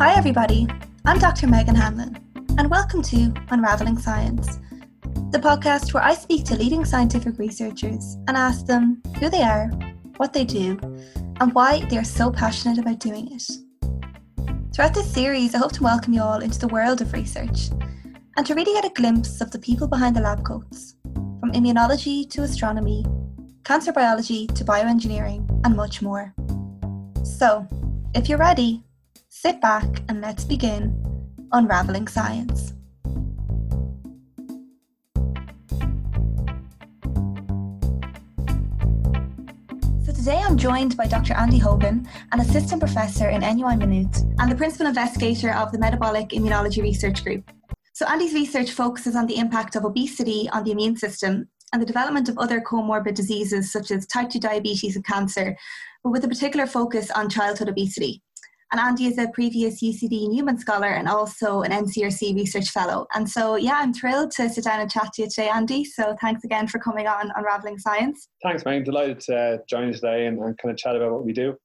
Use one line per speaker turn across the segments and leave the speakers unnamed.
Hi, everybody. I'm Dr. Megan Hanlon, and welcome to Unraveling Science, the podcast where I speak to leading scientific researchers and ask them who they are, what they do, and why they are so passionate about doing it. Throughout this series, I hope to welcome you all into the world of research and to really get a glimpse of the people behind the lab coats, from immunology to astronomy, cancer biology to bioengineering, and much more. So, if you're ready, sit back and let's begin unraveling science. So today I'm joined by Dr. Andy Hogan, an assistant professor in NUI Maynooth and the principal investigator of the Metabolic Immunology Research Group. So Andy's research focuses on the impact of obesity on the immune system and the development of other comorbid diseases such as type 2 diabetes and cancer, but with a particular focus on childhood obesity. And Andy is a previous UCD Newman Scholar and also an NCRC Research Fellow. And so, yeah, I'm thrilled to sit down and chat to you today, Andy. So thanks again for coming on Unraveling Science.
Thanks, man. Delighted to uh, join you today and, and kind of chat about what we do.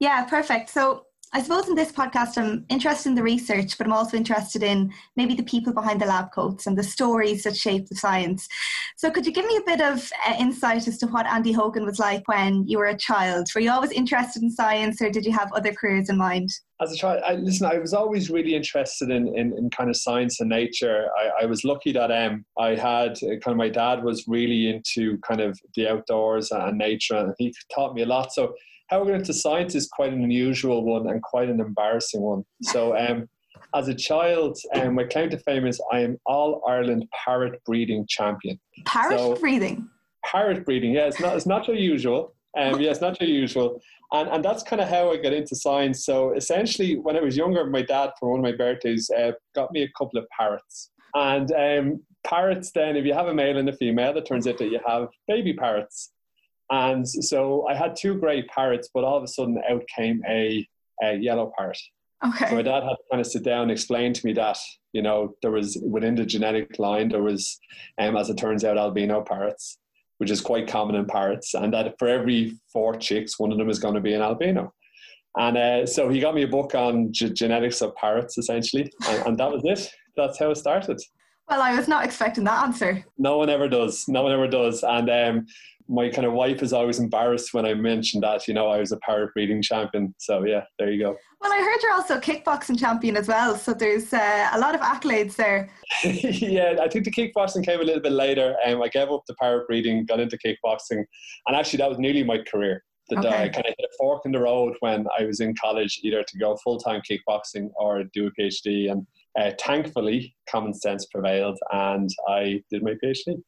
Yeah, perfect. So I suppose in this podcast, I'm interested in the research, but I'm also interested in maybe the people behind the lab coats and the stories that shape the science. So, could you give me a bit of uh, insight as to what Andy Hogan was like when you were a child? Were you always interested in science, or did you have other careers in mind?
As a child, I, listen, I was always really interested in, in, in kind of science and nature. I, I was lucky that um, I had uh, kind of my dad was really into kind of the outdoors and nature, and he taught me a lot. So how we're into science is quite an unusual one and quite an embarrassing one. So, um, as a child, um, my claim to fame is I am All Ireland parrot breeding champion.
Parrot so, breeding?
Parrot breeding, yeah, it's not, it's not your usual. Um, yeah, it's not your usual. And, and that's kind of how I got into science. So essentially, when I was younger, my dad, for one of my birthdays, uh, got me a couple of parrots. And um, parrots, then, if you have a male and a female, it turns out that you have baby parrots. And so I had two grey parrots, but all of a sudden out came a, a yellow parrot.
Okay.
So my dad had to kind of sit down and explain to me that, you know, there was within the genetic line, there was, um, as it turns out, albino parrots, which is quite common in parrots, and that for every four chicks, one of them is going to be an albino. And uh, so he got me a book on g- genetics of parrots, essentially, and, and that was it. That's how it started.
Well, I was not expecting that answer.
No one ever does. No one ever does. And um, my kind of wife is always embarrassed when I mention that, you know, I was a parrot breeding champion. So yeah, there you go.
Well, I heard you're also kickboxing champion as well. So there's uh, a lot of accolades there.
yeah, I think the kickboxing came a little bit later. Um, I gave up the parrot breeding, got into kickboxing, and actually that was nearly my career. That okay. I kind of hit a fork in the road when I was in college, either to go full time kickboxing or do a PhD. And uh, thankfully, common sense prevailed, and I did my PhD.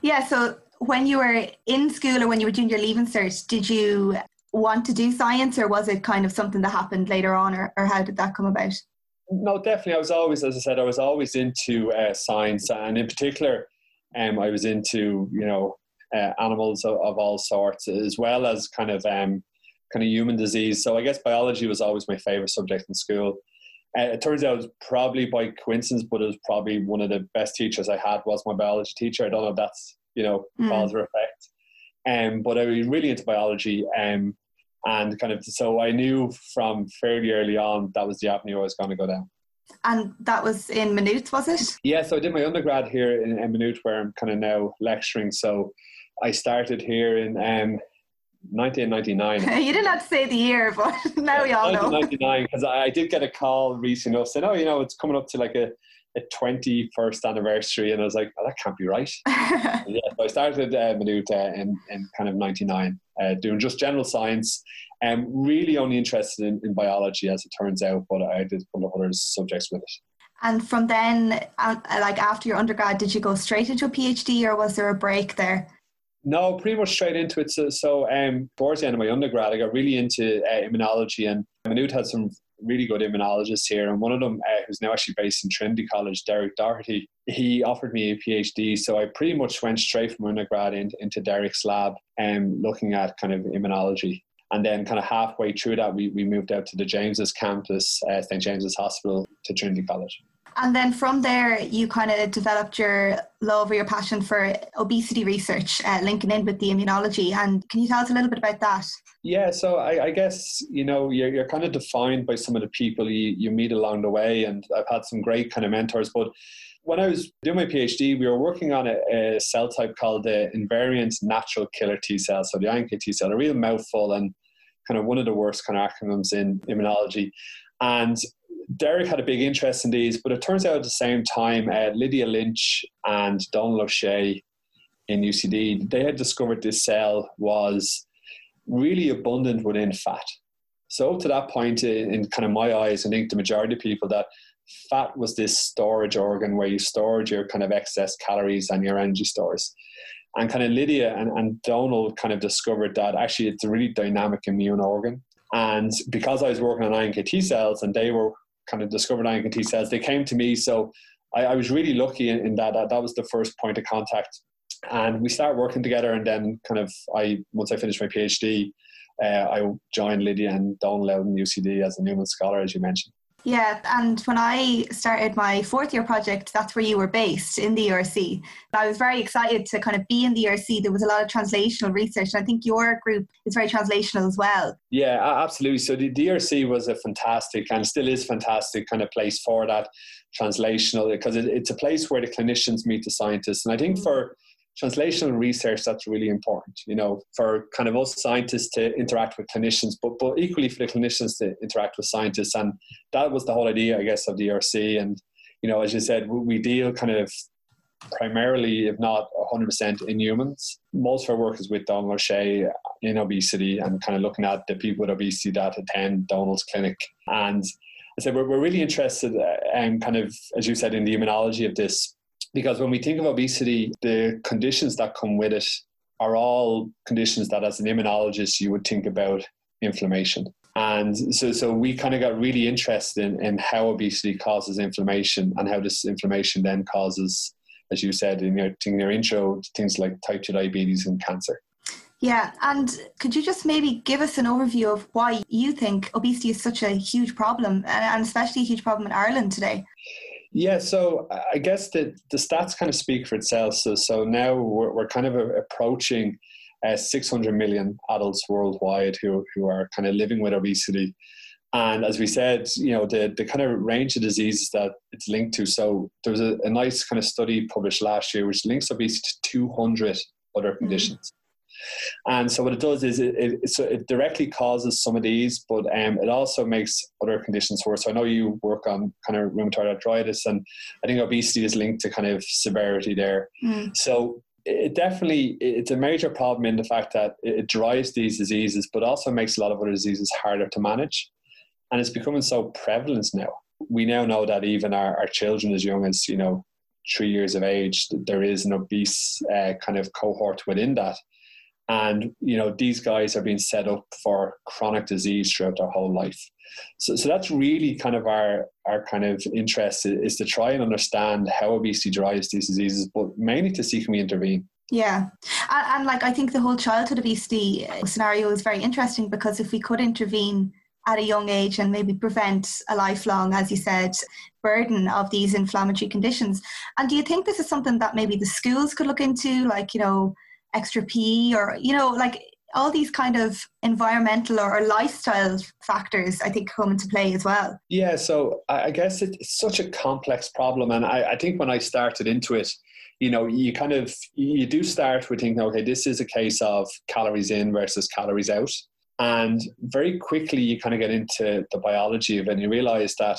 Yeah, so when you were in school or when you were doing your leaving cert, did you want to do science or was it kind of something that happened later on or, or how did that come about?
No, definitely. I was always, as I said, I was always into uh, science and in particular, um, I was into, you know, uh, animals of, of, all sorts as well as kind of um, kind of human disease. So I guess biology was always my favorite subject in school. Uh, it turns out it was probably by coincidence, but it was probably one of the best teachers I had was my biology teacher. I don't know if that's you know, mm. cause or effect. Um, but I was really into biology. Um, and kind of, so I knew from fairly early on that was the avenue I was going to go down.
And that was in Maynooth, was it?
Yeah, so I did my undergrad here in, in Maynooth, where I'm kind of now lecturing. So I started here in um, 1999.
you didn't say the year, but now we all know.
1999, because I, I, did get a call recently enough saying, oh, you know, it's coming up to like a a 21st anniversary, and I was like, oh, that can't be right. yeah, so I started uh, Maynooth uh, in, in kind of 99, uh, doing just general science, and um, really only interested in, in biology as it turns out, but I did a couple of other subjects with it.
And from then, uh, like after your undergrad, did you go straight into a PhD or was there a break there?
No, pretty much straight into it. So, so um, towards the end of my undergrad, I got really into uh, immunology, and Maynooth had some really good immunologists here, and one of them, uh, who's now actually based in Trinity College, Derek Doherty, he offered me a PhD. So I pretty much went straight from undergrad into, into Derek's lab and um, looking at kind of immunology. And then, kind of halfway through that, we, we moved out to the James's campus, uh, St. James's Hospital, to Trinity College.
And then from there, you kind of developed your love or your passion for obesity research, uh, linking in with the immunology. And can you tell us a little bit about that?
Yeah, so I, I guess, you know, you're, you're kind of defined by some of the people you, you meet along the way. And I've had some great kind of mentors. But when I was doing my PhD, we were working on a, a cell type called the invariant natural killer T cell, so the iNKT cell, a real mouthful and kind of one of the worst kind of acronyms in immunology. And Derek had a big interest in these, but it turns out at the same time, uh, Lydia Lynch and Donal O'Shea in UCD, they had discovered this cell was really abundant within fat. So up to that point, in, in kind of my eyes, I think the majority of people that fat was this storage organ where you stored your kind of excess calories and your energy stores. And kind of Lydia and, and Donal kind of discovered that actually it's a really dynamic immune organ. And because I was working on iNKT cells and they were kind of discovered iNKT cells, they came to me. So I, I was really lucky in, in that, that that was the first point of contact. And we started working together. And then kind of I, once I finished my PhD, uh, I joined Lydia and Donal out in UCD as a Newman Scholar, as you mentioned.
Yeah, and when I started my fourth year project, that's where you were based in the ERC. I was very excited to kind of be in the ERC. There was a lot of translational research, and I think your group is very translational as well.
Yeah, absolutely. So the ERC was a fantastic and still is fantastic kind of place for that translational because it's a place where the clinicians meet the scientists. And I think mm. for translational research that's really important you know for kind of us scientists to interact with clinicians but but equally for the clinicians to interact with scientists. And that was the whole idea i guess of the erc and you know as you said we deal kind of primarily if not 100% in humans. Most of our work is with donal o'shea in obesity and kind of looking at the people with obesity that attend donal's clinic. And I said we're, we're really interested and um, kind of as you said in the immunology of this because when we think of obesity, the conditions that come with it are all conditions that, as an immunologist, you would think about inflammation. And so, so we kind of got really interested in, in how obesity causes inflammation and how this inflammation then causes, as you said in your, in your intro, things like type 2 diabetes and cancer.
Yeah, and could you just maybe give us an overview of why you think obesity is such a huge problem, and especially a huge problem in Ireland today?
Yeah, so I guess the, the stats kind of speak for itself. So, so now we're, we're kind of approaching uh, 600 million adults worldwide who, who are kind of living with obesity. And as we said, you know, the, the kind of range of diseases that it's linked to. So there was a, a nice kind of study published last year which links obesity to 200 other conditions. And so what it does is it, it, so it directly causes some of these, but um, it also makes other conditions worse. So I know you work on kind of rheumatoid arthritis, and I think obesity is linked to kind of severity there. Mm. So it definitely it's a major problem in the fact that it drives these diseases, but also makes a lot of other diseases harder to manage. And it's becoming so prevalent now. We now know that even our, our children as young as, you know, three years of age, there is an obese uh, kind of cohort within that and you know these guys are being set up for chronic disease throughout their whole life. So, so that's really kind of our our kind of interest is to try and understand how obesity drives these diseases but mainly to see can we intervene.
Yeah. And, and like i think the whole childhood obesity scenario is very interesting because if we could intervene at a young age and maybe prevent a lifelong, as you said, burden of these inflammatory conditions. And do you think this is something that maybe the schools could look into, like, you know, extra PE or, you know, like all these kind of environmental or, lifestyle factors i think come into play as well.
Yeah so i guess it's such a complex problem and I, I, think when i started into it you know you kind of you do start with thinking okay this is a case of calories in versus calories out and very quickly you kind of get into the biology of it and you realize that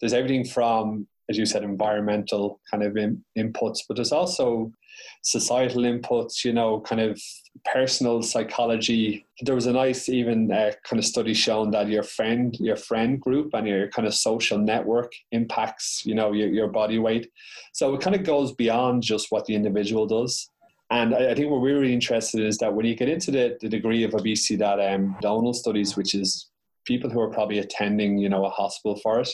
there's everything from as you said environmental kind of in, inputs but there's also societal inputs, you know, kind of personal psychology. There was a nice even uh, kind of study showing that your friend, your friend group, and your kind of social network impacts, you know, your, your body weight. So it kind of goes beyond just what the individual does. And I, I think what we're really interested in is that when you get into the, the degree of obesity that um, Donal studies, which is people who are probably attending, you know, a hospital for it,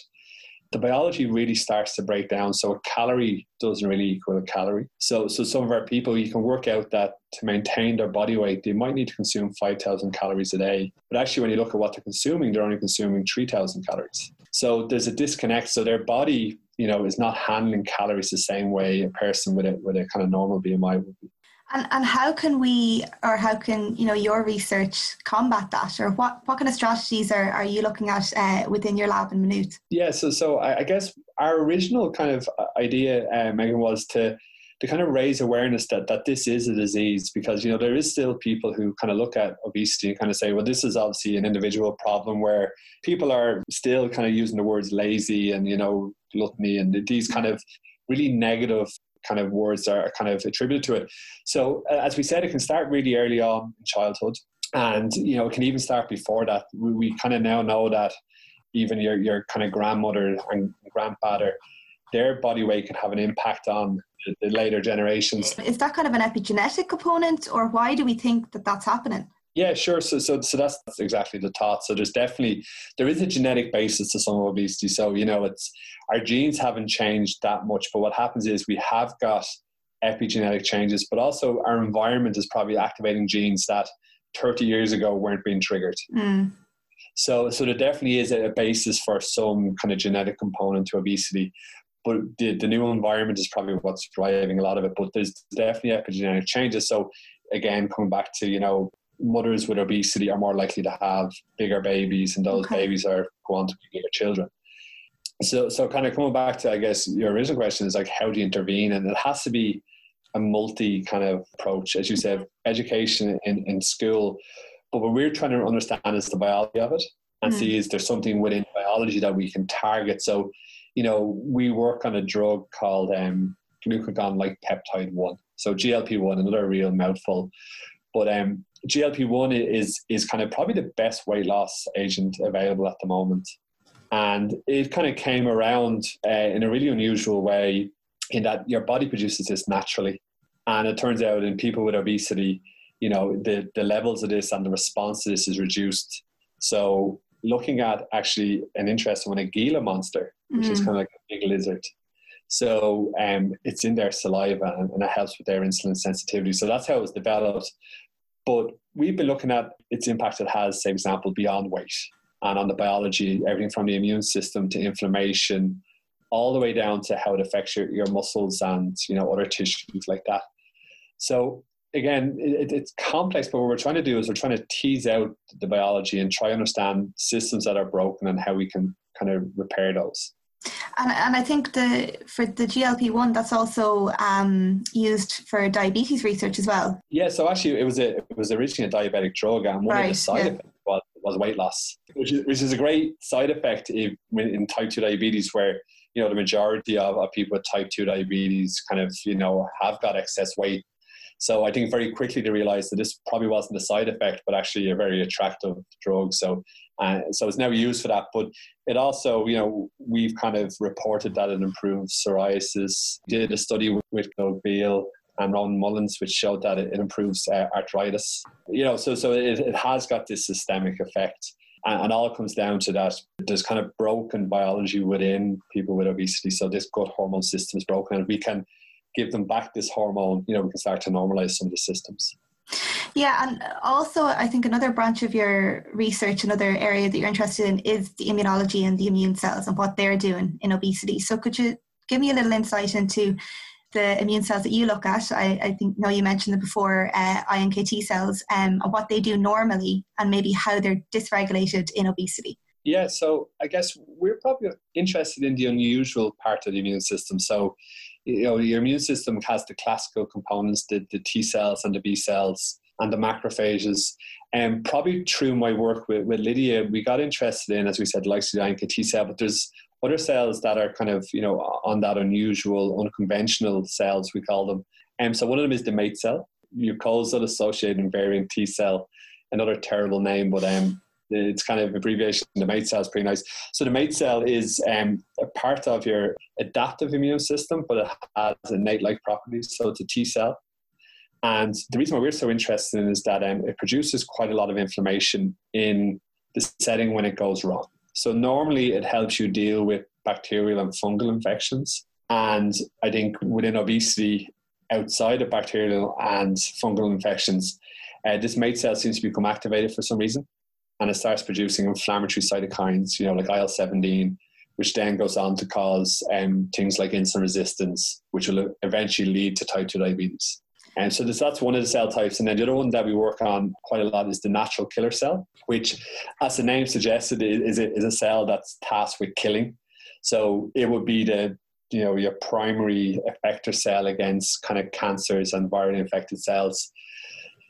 the biology really starts to break down. So a calorie doesn't really equal a calorie. So, so some of our people, you can work out that to maintain their body weight, they might need to consume 5,000 calories a day. But actually, when you look at what they're consuming, they're only consuming 3,000 calories. So there's a disconnect. So their body you know, is not handling calories the same way a person with a with a kind of normal BMI would be.
And, and how can we, or how can you know your research combat that, or what, what kind of strategies are, are you looking at uh, within your lab in Maynooth?
Yeah, so so I, I guess our original kind of uh, idea, uh, Megan, was to to kind of raise awareness that that this is a disease because you know there is still people who kind of look at obesity and kind of say, well, this is obviously an individual problem where people are still kind of using the words lazy and you know gluttony and these kind of really negative kind of words are kind of attributed to it. So, as we said, it can start really early on in childhood, and you know, it can even start before that. We, we kind of now know that even your your kind of grandmother and grandfather, their body weight can have an impact on the, the later generations.
Is that kind of an epigenetic component, or why do we think that that's happening?
Yeah, sure. So, so, so that's, that's exactly the thought. So there's definitely there is a genetic basis to some obesity. So you know, it's our genes haven't changed that much, but what happens is we have got epigenetic changes, but also our environment is probably activating genes that 30 years ago weren't being triggered. Mm. So, so there definitely is a basis for some kind of genetic component to obesity, but the, the new environment is probably what's driving a lot of it. But there's definitely epigenetic changes. So, again, coming back to you know mothers with obesity are more likely to have bigger babies, and those okay. babies are going to be bigger children. So, so kind of coming back to, I guess, your original question is like, how do you intervene? And it has to be a multi kind of approach, as you said, education in, in school. But what we're trying to understand is the biology of it and mm. see is there something within biology that we can target. So, you know, we work on a drug called um, glucagon like peptide 1. So, GLP 1, another real mouthful. But um, GLP one is is kind of probably the best weight loss agent available at the moment, and it kind of came around uh, in a really unusual way in that your body produces this naturally, and it turns out in people with obesity, you know the the levels of this and the response to this is reduced. So looking at actually an interesting one, a Gila monster, which mm. is kind of like a big lizard. So um, it's in their saliva and, and, it helps with their insulin sensitivity. So that's how it was developed. But we've been looking at its impact it has, say, example, beyond weight and on the biology, everything from the immune system to inflammation, all the way down to how it affects your, your muscles and you know other tissues like that. So again, it, it's complex, but what we're trying to do is we're trying to tease out the biology and try to understand systems that are broken and how we can kind of repair those.
And, and I think the for the GLP one that's also um, used for diabetes research as well.
Yeah, so actually it was a it was originally a diabetic drug, and one right, of the side yeah. effects was, was weight loss, which is which is a great side effect if, in type two diabetes, where you know the majority of, of people with type two diabetes kind of you know have got excess weight. So I think very quickly they realised that this probably wasn't a side effect, but actually a very attractive drug. So uh, so it's now used for that. But it also, you know, we've kind of reported that it improves psoriasis. Did a study with Doug Veale and Ron Mullins, which showed that it, improves uh, arthritis. You know, so so it, it has got this systemic effect. And, and all comes down to that there's kind of broken biology within people with obesity. So this gut hormone system is broken, and we can give them back this hormone. You know, we can start to normalize some of the systems.
Yeah, and also I think another branch of your research, another area that you're interested in is the immunology and the immune cells and what they're doing in obesity. So could you give me a little insight into the immune cells that you look at? I, I think know you mentioned them before, uh, iNKT cells, um, and what they do normally and maybe how they're dysregulated in obesity.
Yeah, so I guess we're probably interested in the unusual part of the immune system. So you know, your immune system has the classical components, the, the T cells and the B cells and the macrophages. And probably through my work with, with Lydia, we got interested in, as we said, the NKT cell, but there's other cells that are kind of, you know, on that unusual, unconventional cells, we call them. And um, so one of them is the MAIT cell, mucosal associated invariant T cell, another terrible name, but um, it's kind of abbreviation. The MAIT cell is pretty nice. So the MAIT cell is um, a part of your adaptive immune system, but it has innate-like properties. So it's a T cell. And the reason why we're so interested in is that um, it produces quite a lot of inflammation in the setting when it goes wrong. So normally it helps you deal with bacterial and fungal infections. And I think within obesity, outside of bacterial and fungal infections, uh, this MAIT cell seems to become activated for some reason and it starts producing inflammatory cytokines, you know, like IL 17, which then goes on to cause um, things like insulin resistance, which will eventually lead to type 2 diabetes. And so this, that's one of the cell types. And then the other one that we work on quite a lot is the natural killer cell, which, as the name suggested, is a, is a cell that's tasked with killing. So it would be the you know your primary effector cell against kind of cancers and virally infected cells.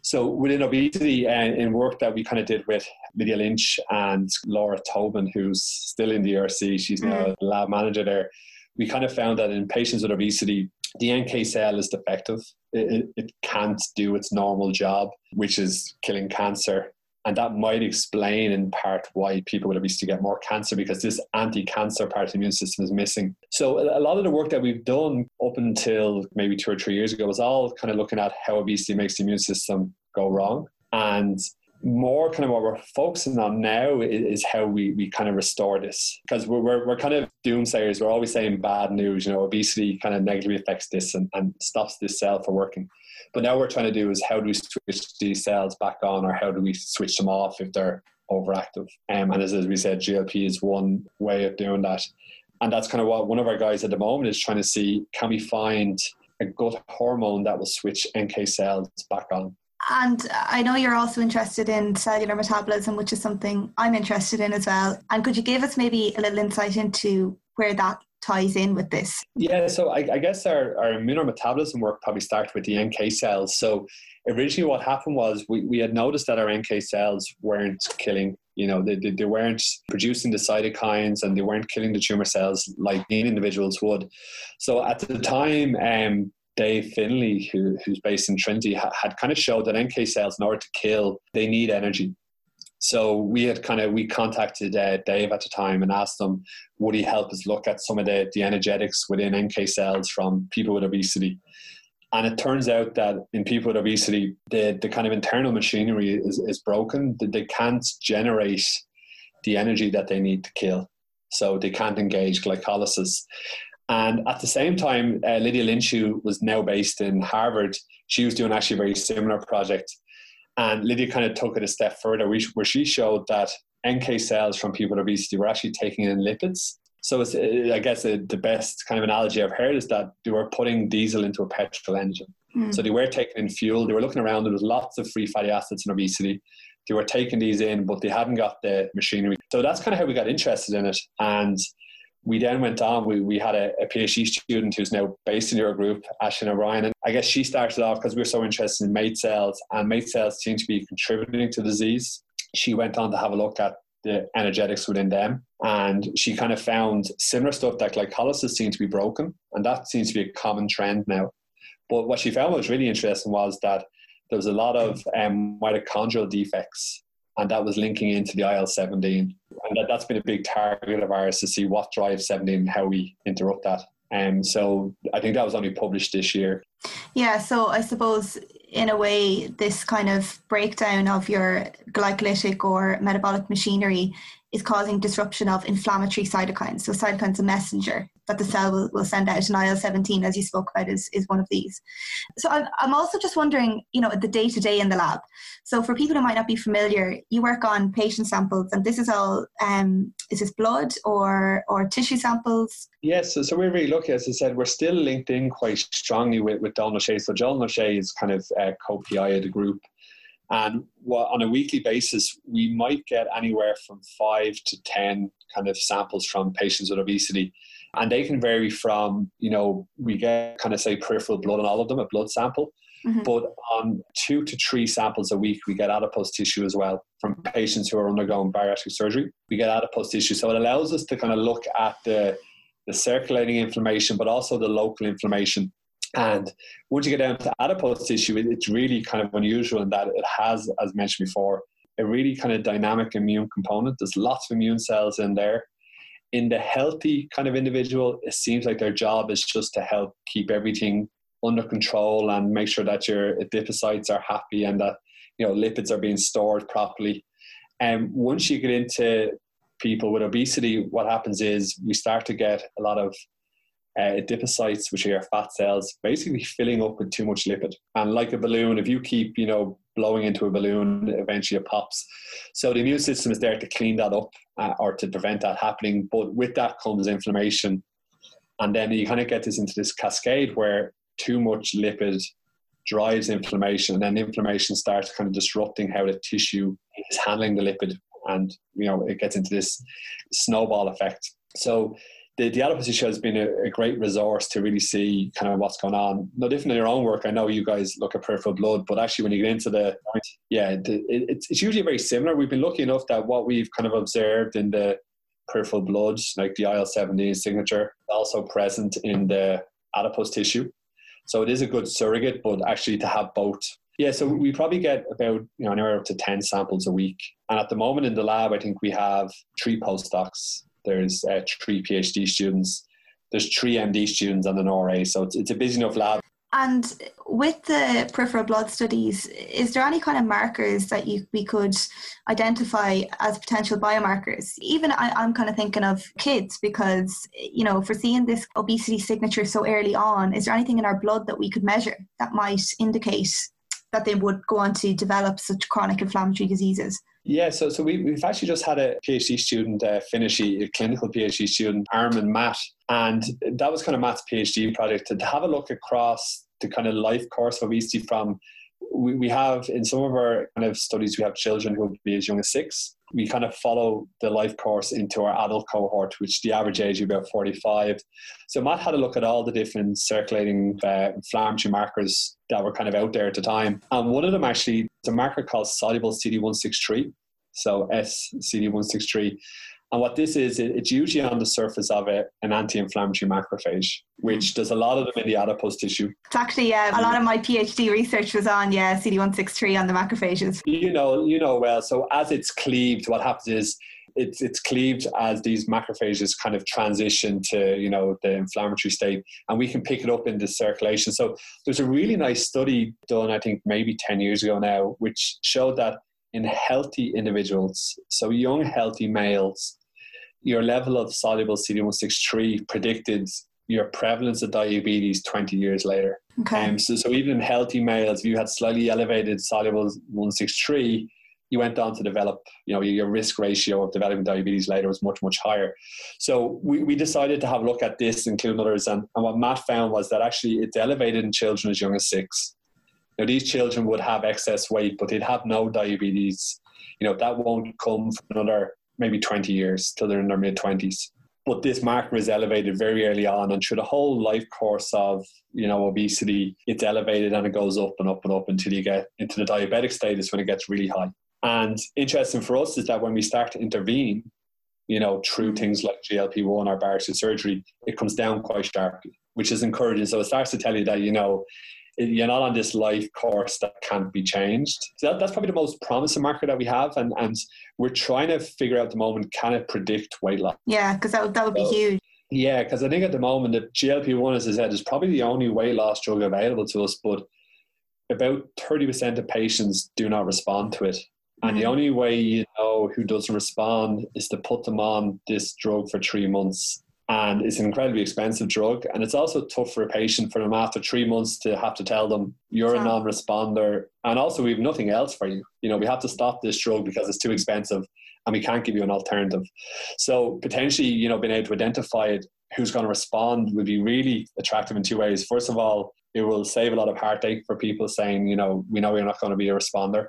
So within obesity and in work that we kind of did with Lydia Lynch and Laura Tobin, who's still in the ERC, she's now mm. a lab manager there. We kind of found that in patients with obesity, the NK cell is defective. It, it, can't do its normal job, which is killing cancer. And that might explain in part why people with obesity get more cancer because this anti cancer part of the immune system is missing. So, a lot of the work that we've done up until maybe two or three years ago was all kind of looking at how obesity makes the immune system go wrong. And more kind of what we're focusing on now is, how we, we kind of restore this. Because we're, we're, we're kind of doomsayers. We're always saying bad news you know obesity kind of negatively affects this and, and stops this cell from working. But now we're trying to do is how do we switch these cells back on or how do we switch them off if they're overactive? Um, and as, as we said glp is one way of doing that. And that's kind of what one of our guys at the moment is trying to see can we find a gut hormone that will switch nk cells back on
and I know you're also interested in cellular metabolism, which is something I'm interested in as well. And could you give us maybe a little insight into where that ties in with this?
Yeah, so I, I guess our, our immunometabolism work probably started with the NK cells. So originally what happened was we, we had noticed that our NK cells weren't killing, you know, they, they, they weren't producing the cytokines and they weren't killing the tumor cells like mean individuals would. So at the time, um, Dave Finlay, who, who's based in Trinity, ha- had kind of showed that NK cells, in order to kill, they need energy. So we had kind of we contacted uh, Dave at the time and asked him would he help us look at some of the, the energetics within NK cells from people with obesity. And it turns out that in people with obesity, the, the kind of internal machinery is, is broken. They can't generate the energy that they need to kill. So they can't engage glycolysis. And at the same time, uh, Lydia Lynch, who was now based in Harvard, she was doing actually a very similar project. And Lydia kind of took it a step further, where she showed that NK cells from people with obesity were actually taking in lipids. So it's, uh, I guess the, the best kind of analogy I've heard is that they were putting diesel into a petrol engine. Mm. So they were taking in fuel. They were looking around. There was lots of free fatty acids in obesity. They were taking these in, but they hadn't got the machinery. So that's kind of how we got interested in it. And we then went on. We, we had a, a PhD student who's now based in your group, Aisling O'Brien. And I guess she started off because we were so interested in MAIT cells, and MAIT cells seem to be contributing to disease. She went on to have a look at the energetics within them. And she kind of found similar stuff that glycolysis seemed to be broken. And that seems to be a common trend now. But what she found was really interesting was that there was a lot of um, mitochondrial defects and that was linking into the IL 17. And that, has been a big target of ours to see what drives 17 and how we interrupt that. And um, so I think that was only published this year.
Yeah, so I suppose in a way, this kind of breakdown of your glycolytic or metabolic machinery is causing disruption of inflammatory cytokines. So cytokines a messenger that the cell will, will send out, and IL-17, as you spoke about, is, is one of these. So I'm, I'm also just wondering, you know, the day-to-day in the lab. So for people who might not be familiar, you work on patient samples, and this is all, um, is this blood or, or tissue samples?
Yes, so, so we're really lucky. As I said, we're still linked in quite strongly with, with Donal. So O'Shea is kind of uh, co-PI of the group. And what, on a weekly basis, we might get anywhere from five to 10 kind of samples from patients with obesity. And they can vary from, you know, we get kind of say peripheral blood on all of them, a blood sample. Mm-hmm. But on two to three samples a week, we get adipose tissue as well from patients who are undergoing bariatric surgery. We get adipose tissue. So it allows us to kind of look at the, the circulating inflammation, but also the local inflammation and once you get down to adipose tissue, it's really kind of unusual in that it has, as mentioned before, a really kind of dynamic immune component. There's lots of immune cells in there. In the healthy kind of individual, it seems like their job is just to help keep everything under control and make sure that your adipocytes are happy and that you know lipids are being stored properly. And once you get into people with obesity, what happens is we start to get a lot of uh, adipocytes, which are fat cells, basically filling up with too much lipid. And like a balloon, if you keep, you know, blowing into a balloon, eventually it pops. So the immune system is there to clean that up uh, or to prevent that happening. But with that comes inflammation. And then you kind of get this into this cascade where too much lipid drives inflammation, and then inflammation starts kind of disrupting how the tissue is handling the lipid, and you know it gets into this snowball effect. So the, the adipose tissue has been a, a, great resource to really see kind of what's going on. No different in your own work. I know you guys look at peripheral blood, but actually when you get into the, yeah, the, it, it's, it's usually very similar. We've been lucky enough that what we've kind of observed in the peripheral blood, like the IL-17 signature, also present in the adipose tissue. So it is a good surrogate, but actually to have both. Yeah, so we probably get about you know anywhere up to ten samples a week, and at the moment in the lab, I think we have three postdocs. There's uh, three PhD students. There's three MD students and an RA, so it's, it's a busy enough lab.
And with the peripheral blood studies, is there any kind of markers that you, we could identify as potential biomarkers? Even I, I'm kind of thinking of kids because, you know, for seeing this obesity signature so early on, is there anything in our blood that we could measure that might indicate that they would go on to develop such chronic inflammatory diseases?
Yeah, so so we, we've actually just had a PhD student uh, finish a clinical PhD student, Armin Matt, and that was kind of Matt's PhD project to, to have a look across the kind of life course of obesity from we, we have in some of our kind of studies we have children who will be as young as six. We kind of follow the life course into our adult cohort which the average age is about 45 so matt had a look at all the different circulating uh, inflammatory markers that were kind of out there at the time. And one of them actually is a marker called soluble cd163 so scd163 and what this is, it's usually on the surface of a, an anti-inflammatory macrophage, which does a lot of them in the adipose tissue.
It's actually yeah, a lot of my PhD research was on yeah CD163 on the macrophages.
You know, you know well. So as it's cleaved, what happens is it's it's cleaved as these macrophages kind of transition to you know the inflammatory state, and we can pick it up in the circulation. So there's a really nice study done, I think maybe ten years ago now, which showed that in healthy individuals, so young healthy males, your level of soluble CD163 predicted your prevalence of diabetes 20 years later. Okay. Um, so, so even in healthy males, if you had slightly elevated soluble 163, you went on to develop, you know, your risk ratio of developing diabetes later was much, much higher. So we, we decided to have a look at this, including others. And, and what Matt found was that actually it's elevated in children as young as six. Now, these children would have excess weight, but they'd have no diabetes. You know, that won't come for another maybe 20 years till they're in their mid 20s. But this marker is elevated very early on, and through the whole life course of you know obesity, it's elevated and it goes up and up and up until you get into the diabetic status when it gets really high. And interesting for us is that when we start to intervene, you know, through mm-hmm. things like GLP one or bariatric surgery, it comes down quite sharply, which is encouraging. So it starts to tell you that you know you're not on this life course that can't be changed. So that, that's probably the most promising marker that we have, and and we're trying to figure out at the moment can it predict weight loss?
Yeah, because that would, that would so, be huge.
Yeah, because I think at the moment the GLP one, as I said, is probably the only weight loss drug available to us, but about thirty percent of patients do not respond to it. And mm-hmm. the only way you know who doesn't respond is to put them on this drug for three months and it's an incredibly expensive drug and it's also tough for a patient for them after three months to have to tell them you're a non-responder and also we have nothing else for you. You know we have to stop this drug because it's too expensive and we can't give you an alternative. So potentially you know being able to identify it who's going to respond would be really attractive in two ways. First of all it will save a lot of heartache for people saying you know we know you're not going to be a responder.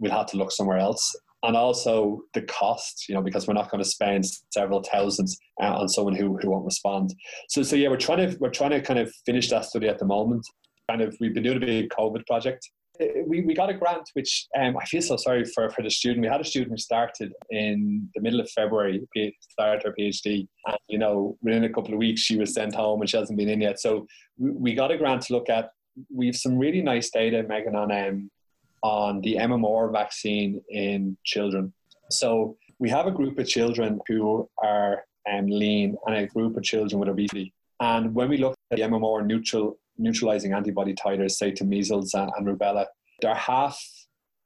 We'll have to look somewhere else and also the cost, you know, because we're not going to spend several thousands uh, on someone who, who won't respond. So, so yeah, we're trying to we're trying to kind of finish that study at the moment. Kind of, we've been doing a big COVID project. Uh, we, we got a grant, which um, I feel so sorry for, for the student. We had a student who started in the middle of February, started her PhD, and you know, within a couple of weeks she was sent home and she hasn't been in yet. So we, got a grant to look at. We've some really nice data, Megan, on um, on the MMR vaccine in children. So we have a group of children who are um, lean and a group of children with obesity. And when we look at the MMR neutral, neutralizing antibody titers, say to measles and, and rubella, they're half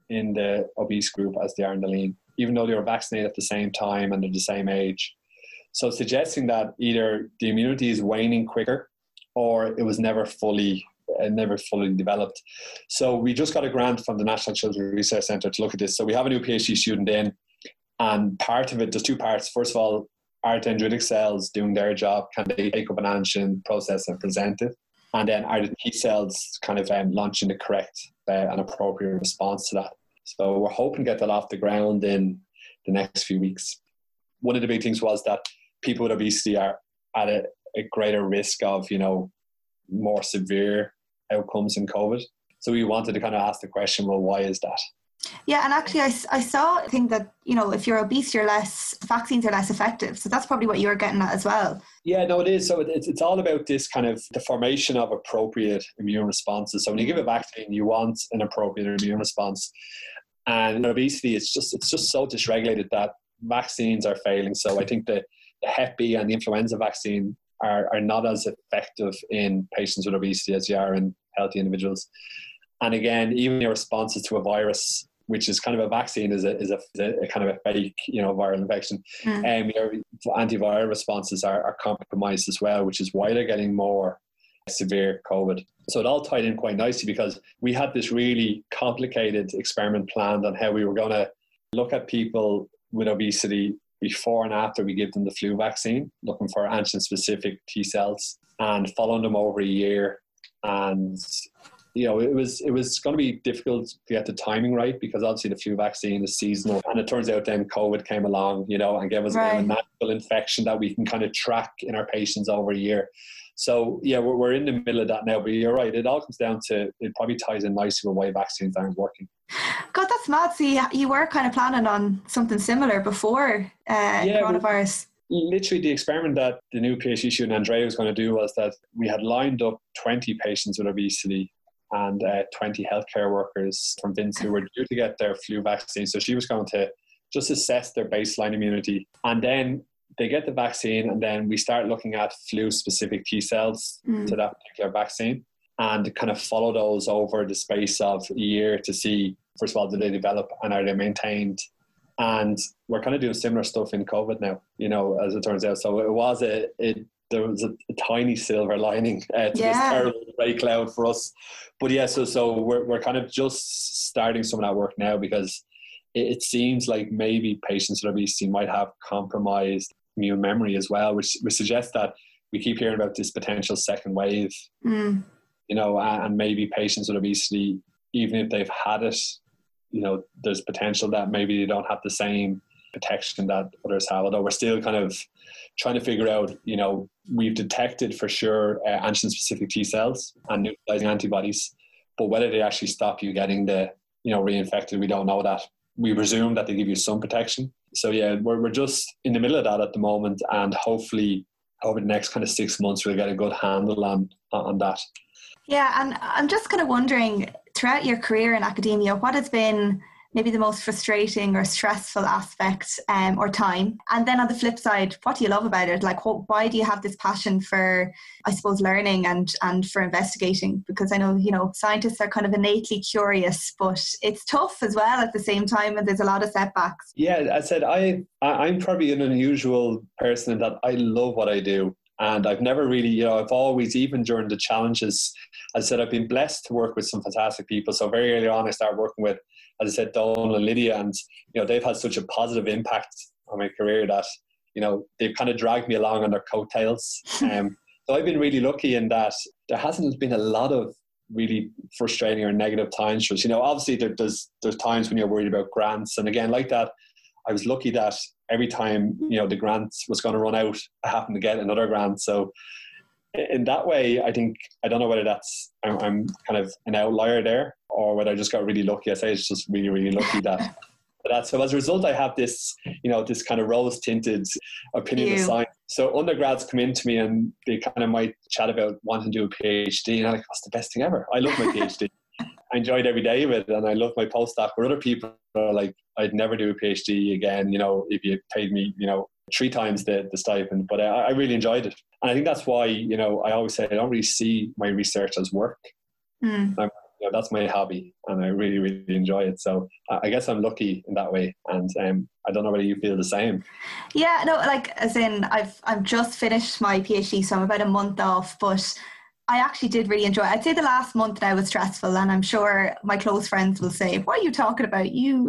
in the obese group as they are in the lean, even though they were vaccinated at the same time and they're the same age. So suggesting that either the immunity is waning quicker or it was never fully uh, never fully developed. So we just got a grant from the National Children's Research Centre to look at this. So we have a new PhD student in, and part of it, there's two parts. First of all, are dendritic cells doing their job? Can they take up an antigen, process, and present it? And then are the T cells kind of um, launching the correct uh, and appropriate response to that? So we're hoping to get that off the ground in the next few weeks. One of the big things was that people with obesity are at a, a greater risk of, you know, more severe outcomes in COVID. So we wanted to kind of ask the question, well, why is that?
Yeah, and actually, I, I saw a thing that, you know, if you're obese, you're less, vaccines are less effective. So that's probably what you're getting at as well.
Yeah, no, it is. So it's, it's all about this kind of the formation of appropriate immune responses. So when you give a vaccine, you want an appropriate immune response. And obesity, it's just it's just so dysregulated that vaccines are failing. So I think the, the Hep B and the influenza vaccine are, are not as effective in patients with obesity as they are in healthy individuals. And again, even your responses to a virus, which is kind of a vaccine, is a, is a, a kind of a fake, you know, viral infection. Mm. Um, your antiviral responses are, are compromised as well, which is why they're getting more severe COVID. So it all tied in quite nicely because we had this really complicated experiment planned on how we were going to look at people with obesity before and after we give them the flu vaccine, looking for antigen specific T cells and following them over a year. And you know, it was it was going to be difficult to get the timing right because obviously the flu vaccine is seasonal, and it turns out then COVID came along, you know, and gave us right. a natural infection that we can kind of track in our patients over a year. So yeah, we're, we're in the middle of that now. But you're right; it all comes down to it. Probably ties in nicely with why vaccines aren't working.
God, that's mad. See, you were kind of planning on something similar before uh, yeah, coronavirus.
Literally, the experiment that the new PhD student Andrea was going to do was that we had lined up 20 patients with obesity and uh, 20 healthcare workers from Vince who were due to get their flu vaccine. So she was going to just assess their baseline immunity. And then they get the vaccine, and then we start looking at flu specific T cells mm. to that particular vaccine and kind of follow those over the space of a year to see, first of all, do they develop and are they maintained? And we're kind of doing similar stuff in COVID now, you know, as it turns out. So it was a, it, there was a, a tiny silver lining uh, to yeah. this terrible gray cloud for us. But yeah, so so we're we're kind of just starting some of that work now because it, it seems like maybe patients with obesity might have compromised immune memory as well, which which suggests that we keep hearing about this potential second wave. Mm. You know, and maybe patients with obesity, even if they've had it, you know, there's potential that maybe they don't have the same protection that others have. Although we're still kind of trying to figure out, you know, we've detected for sure uh, antigen-specific T cells and neutralizing antibodies, but whether they actually stop you getting the, you know, reinfected, we don't know that. We presume that they give you some protection. So yeah, we're we're just in the middle of that at the moment, and hopefully over the next kind of six months we'll get a good handle on on that.
Yeah, and I'm just kind of wondering throughout your career in academia, what has been maybe the most frustrating or stressful aspect um, or time? And then on the flip side, what do you love about it? Like, what, why do you have this passion for, I suppose, learning and and for investigating? Because I know you know scientists are kind of innately curious, but it's tough as well at the same time, and there's a lot of setbacks.
Yeah, I said I I'm probably an unusual person in that I love what I do. And I've never really, you know, I've always, even during the challenges, I said, I've been blessed to work with some fantastic people. So very early on, I started working with as I said, Donal and Lydia, and you know they've had such a positive impact on my career that you know they've kind of dragged me along on their coattails. Um, so I've been really lucky in that there hasn't been a lot of really frustrating or negative times for us. You know, obviously there, there's there's times when you're worried about grants, and again like that, I was lucky that every time you know the grant was going to run out, I happened to get another grant. So in that way, I think I don't know whether that's I'm, I'm, kind of an outlier there or whether I just got really lucky. I say it's just really really lucky that. that so as a result, I have this you know this kind of rose tinted opinion Ew. of science. So undergrads come into me and they kind of might chat about wanting to do a PhD, and I'm like, that's the best thing ever. I love my PhD. I enjoyed every day of it, and I love my postdoc. Where other people are like, I'd never do a PhD again. You know, if you paid me, you know, three times the, the stipend, but I, I, really enjoyed it. And I think that's why, you know, I always say I don't really see my research as work. Mm. You know, that's my hobby, and I really, really enjoy it. So I guess I'm lucky in that way, and um, I don't know whether you feel the same.
Yeah, no, like as in I've I've just finished my PhD, so I'm about a month off, but I actually did really enjoy. It. I'd say the last month now was stressful, and I'm sure my close friends will say, "What are you talking about? You,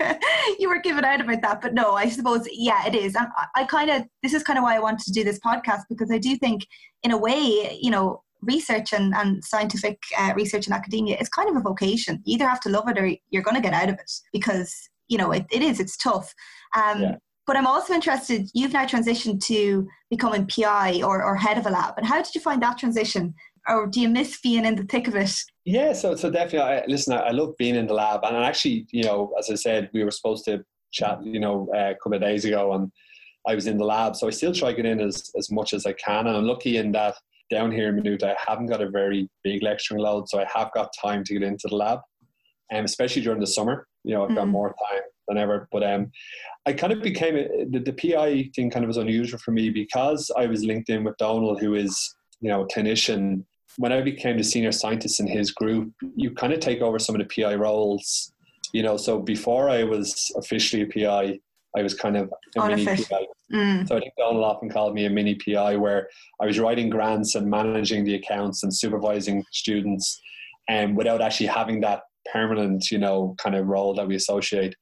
you were giving out about that." But no, I suppose yeah, it is. And I, I kind of this is kind of why I wanted to do this podcast because I do think, in a way, you know, research and, and scientific uh, research and academia is kind of a vocation. You either have to love it or you're going to get out of it because you know it, it is. It's tough. Um, yeah. But I'm also interested, you've now transitioned to becoming PI or, or head of a lab. And how did you find that transition? Or do you miss being in the thick of it?
Yeah, so so definitely. I, listen, I, I love being in the lab, and actually, you know, as I said, we were supposed to chat, you know, uh, a couple of days ago, and I was in the lab, so I still try to get in as as much as I can, and I'm lucky in that down here in Maynooth, I haven't got a very big lecturing load, so I have got time to get into the lab, and um, especially during the summer. You know, I've got mm-hmm. more time than ever. But um, I kind of became the, the PI thing kind of was unusual for me because I was linked in with Donal, who is you know a clinician. When I became the senior scientist in his group, you kind of take over some of the PI roles. You know, so before I was officially a PI, I was kind of a mini PI. Mm. So I think Donal often called me a mini PI, where I was writing grants and managing the accounts and supervising students, and um, without actually having that permanent, you know, kind of role that we associate.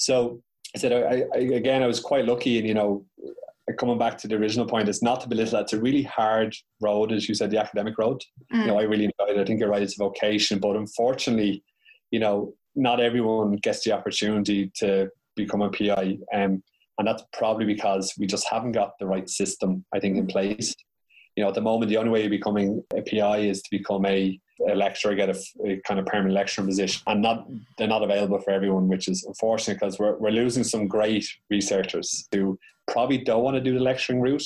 So I said, I, I, again, I was quite lucky, and you know, coming back to the original point, it's not to belittle that. It's a really hard road, as you said, the academic road. Mm. You know, I really enjoyed it. I think you're right; it's a vocation, but unfortunately, you know, not everyone gets the opportunity to become a PI, um, and that's probably because we just haven't got the right system, I think, in place. You know, at the moment, the only way you're becoming a PI is to become a a lecturer get a, a, kind of permanent lecturing position, and not they're not available for everyone, which is unfortunate because we're we're losing some great researchers who probably don't want to do the lecturing route,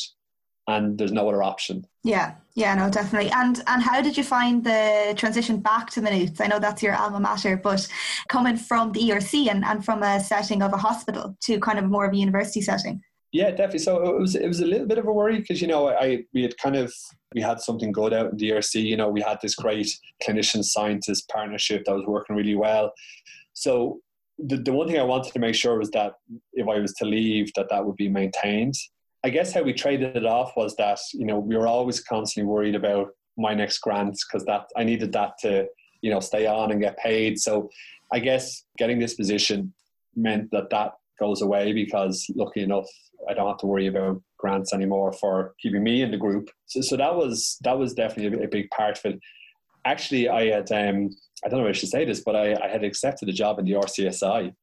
and there's no other option.
Yeah, yeah, no, definitely. And and how did you find the transition back to Maynooth? I know that's your alma mater, but coming from the ERC and, and from a setting of a hospital to kind of more of a university setting.
Yeah, definitely. So it was it was a little bit of a worry because you know I we had kind of we had something good out in ERC. You know we had this great clinician scientist partnership that was working really well. So the the one thing I wanted to make sure was that if I was to leave, that that would be maintained. I guess how we traded it off was that you know we were always constantly worried about my next grants because that I needed that to you know stay on and get paid. So I guess getting this position meant that that goes away because lucky enough I don't have to worry about grants anymore for keeping me in the group. So, so that was that was definitely a, a big part of it. Actually, I had um, I don't know if I should say this, but I, I had accepted a job in the RCSI.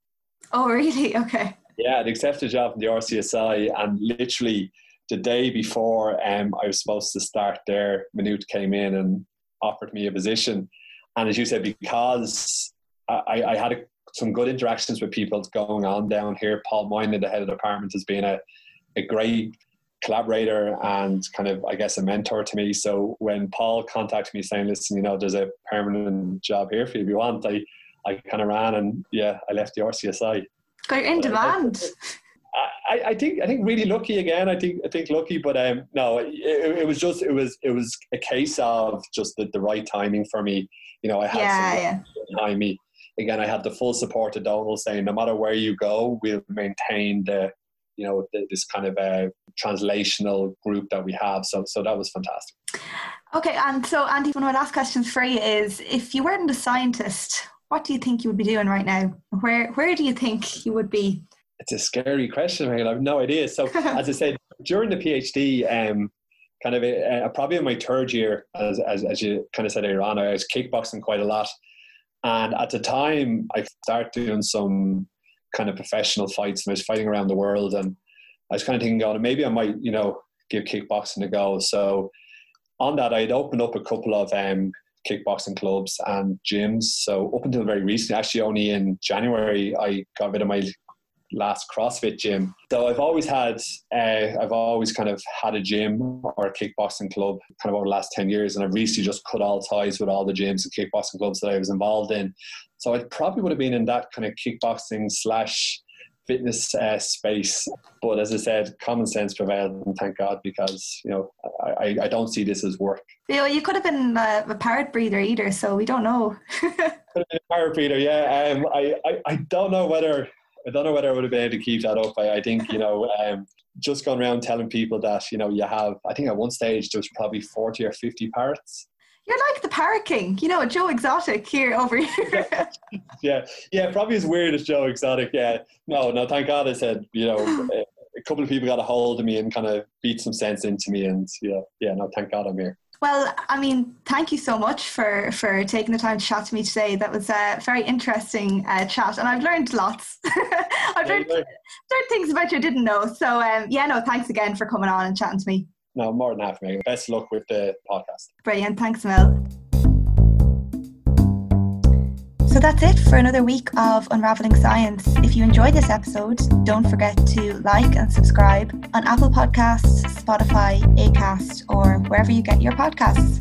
Oh, really? Okay.
Yeah, I'd accepted a job in the RCSI, and literally the day before um, I was supposed to start there, Maynooth came in and offered me a position. And as you said, because I, I had a some good interactions with people going on down here. Paul Moynagh, the head of the department, has been a, a great collaborator and kind of, I guess, a mentor to me. So when Paul contacted me saying, listen, you know, there's a permanent job here for you if you want, I, I kind of ran and yeah, I left the RCSI.
Got in demand.
I, I, think I think really lucky again. I think I think lucky, but um, no, it, it, was just it was it was a case of just the, the right timing for me. You know, I had yeah, yeah. behind me again, I had the full support of Donal saying, no matter where you go, we'll maintain the, you know, the, this kind of a translational group that we have. So, so that was fantastic.
Okay, and so Andy, one of my last questions for you is: if you weren't a scientist, what do you think you would be doing right now? Where Where do you think you would be?
It's a scary question. I have no idea. So, as I said, during the PhD, um, kind of a, a, probably in my third year, as, as, as you kind of said earlier on, I was kickboxing quite a lot. And at the time, I started doing some kind of professional fights, and I was fighting around the world. And I was kind of thinking, going, maybe I might, you know, give kickboxing a go. So on that, I had opened up a couple of um, kickboxing clubs and gyms. So up until very recently, actually only in January, I got rid of my last CrossFit gym. So I've always had, uh, I've always kind of had a gym or a kickboxing club kind of over the last 10 years. And I've recently just cut all ties with all the gyms and kickboxing clubs that I was involved in. So I probably would have been in that kind of kickboxing slash fitness uh, space. But as I said, common sense prevailed, and thank God because you know I, I don't see this as work.
Yeah, you could have been a, a parrot breeder either, so we don't know.
could have been a parrot breeder, yeah. Um, I, I, I don't know whether I don't know whether I would have been able to keep that up. I, I think you know um, just going around telling people that you know you have. I think at one stage there was probably forty or fifty parrots
you're like the parrot king, you know, Joe Exotic here over here.
yeah, yeah, probably as weird as Joe Exotic. Yeah, no, no. Thank God I said, you know, a couple of people got a hold of me and kind of beat some sense into me, and yeah, yeah. No, thank God I'm here.
Well, I mean, thank you so much for for taking the time to chat to me today. That was a very interesting uh, chat, and I've learned lots. I've learned, learned things about you I didn't know. So, um, yeah, no, thanks again for coming on and chatting to me.
No, more than half, happy. Best luck with the podcast.
Brilliant. Thanks, Mel. That's it for another week of Unraveling Science. If you enjoyed this episode, don't forget to like and subscribe on Apple Podcasts, Spotify, Acast, or wherever you get your podcasts.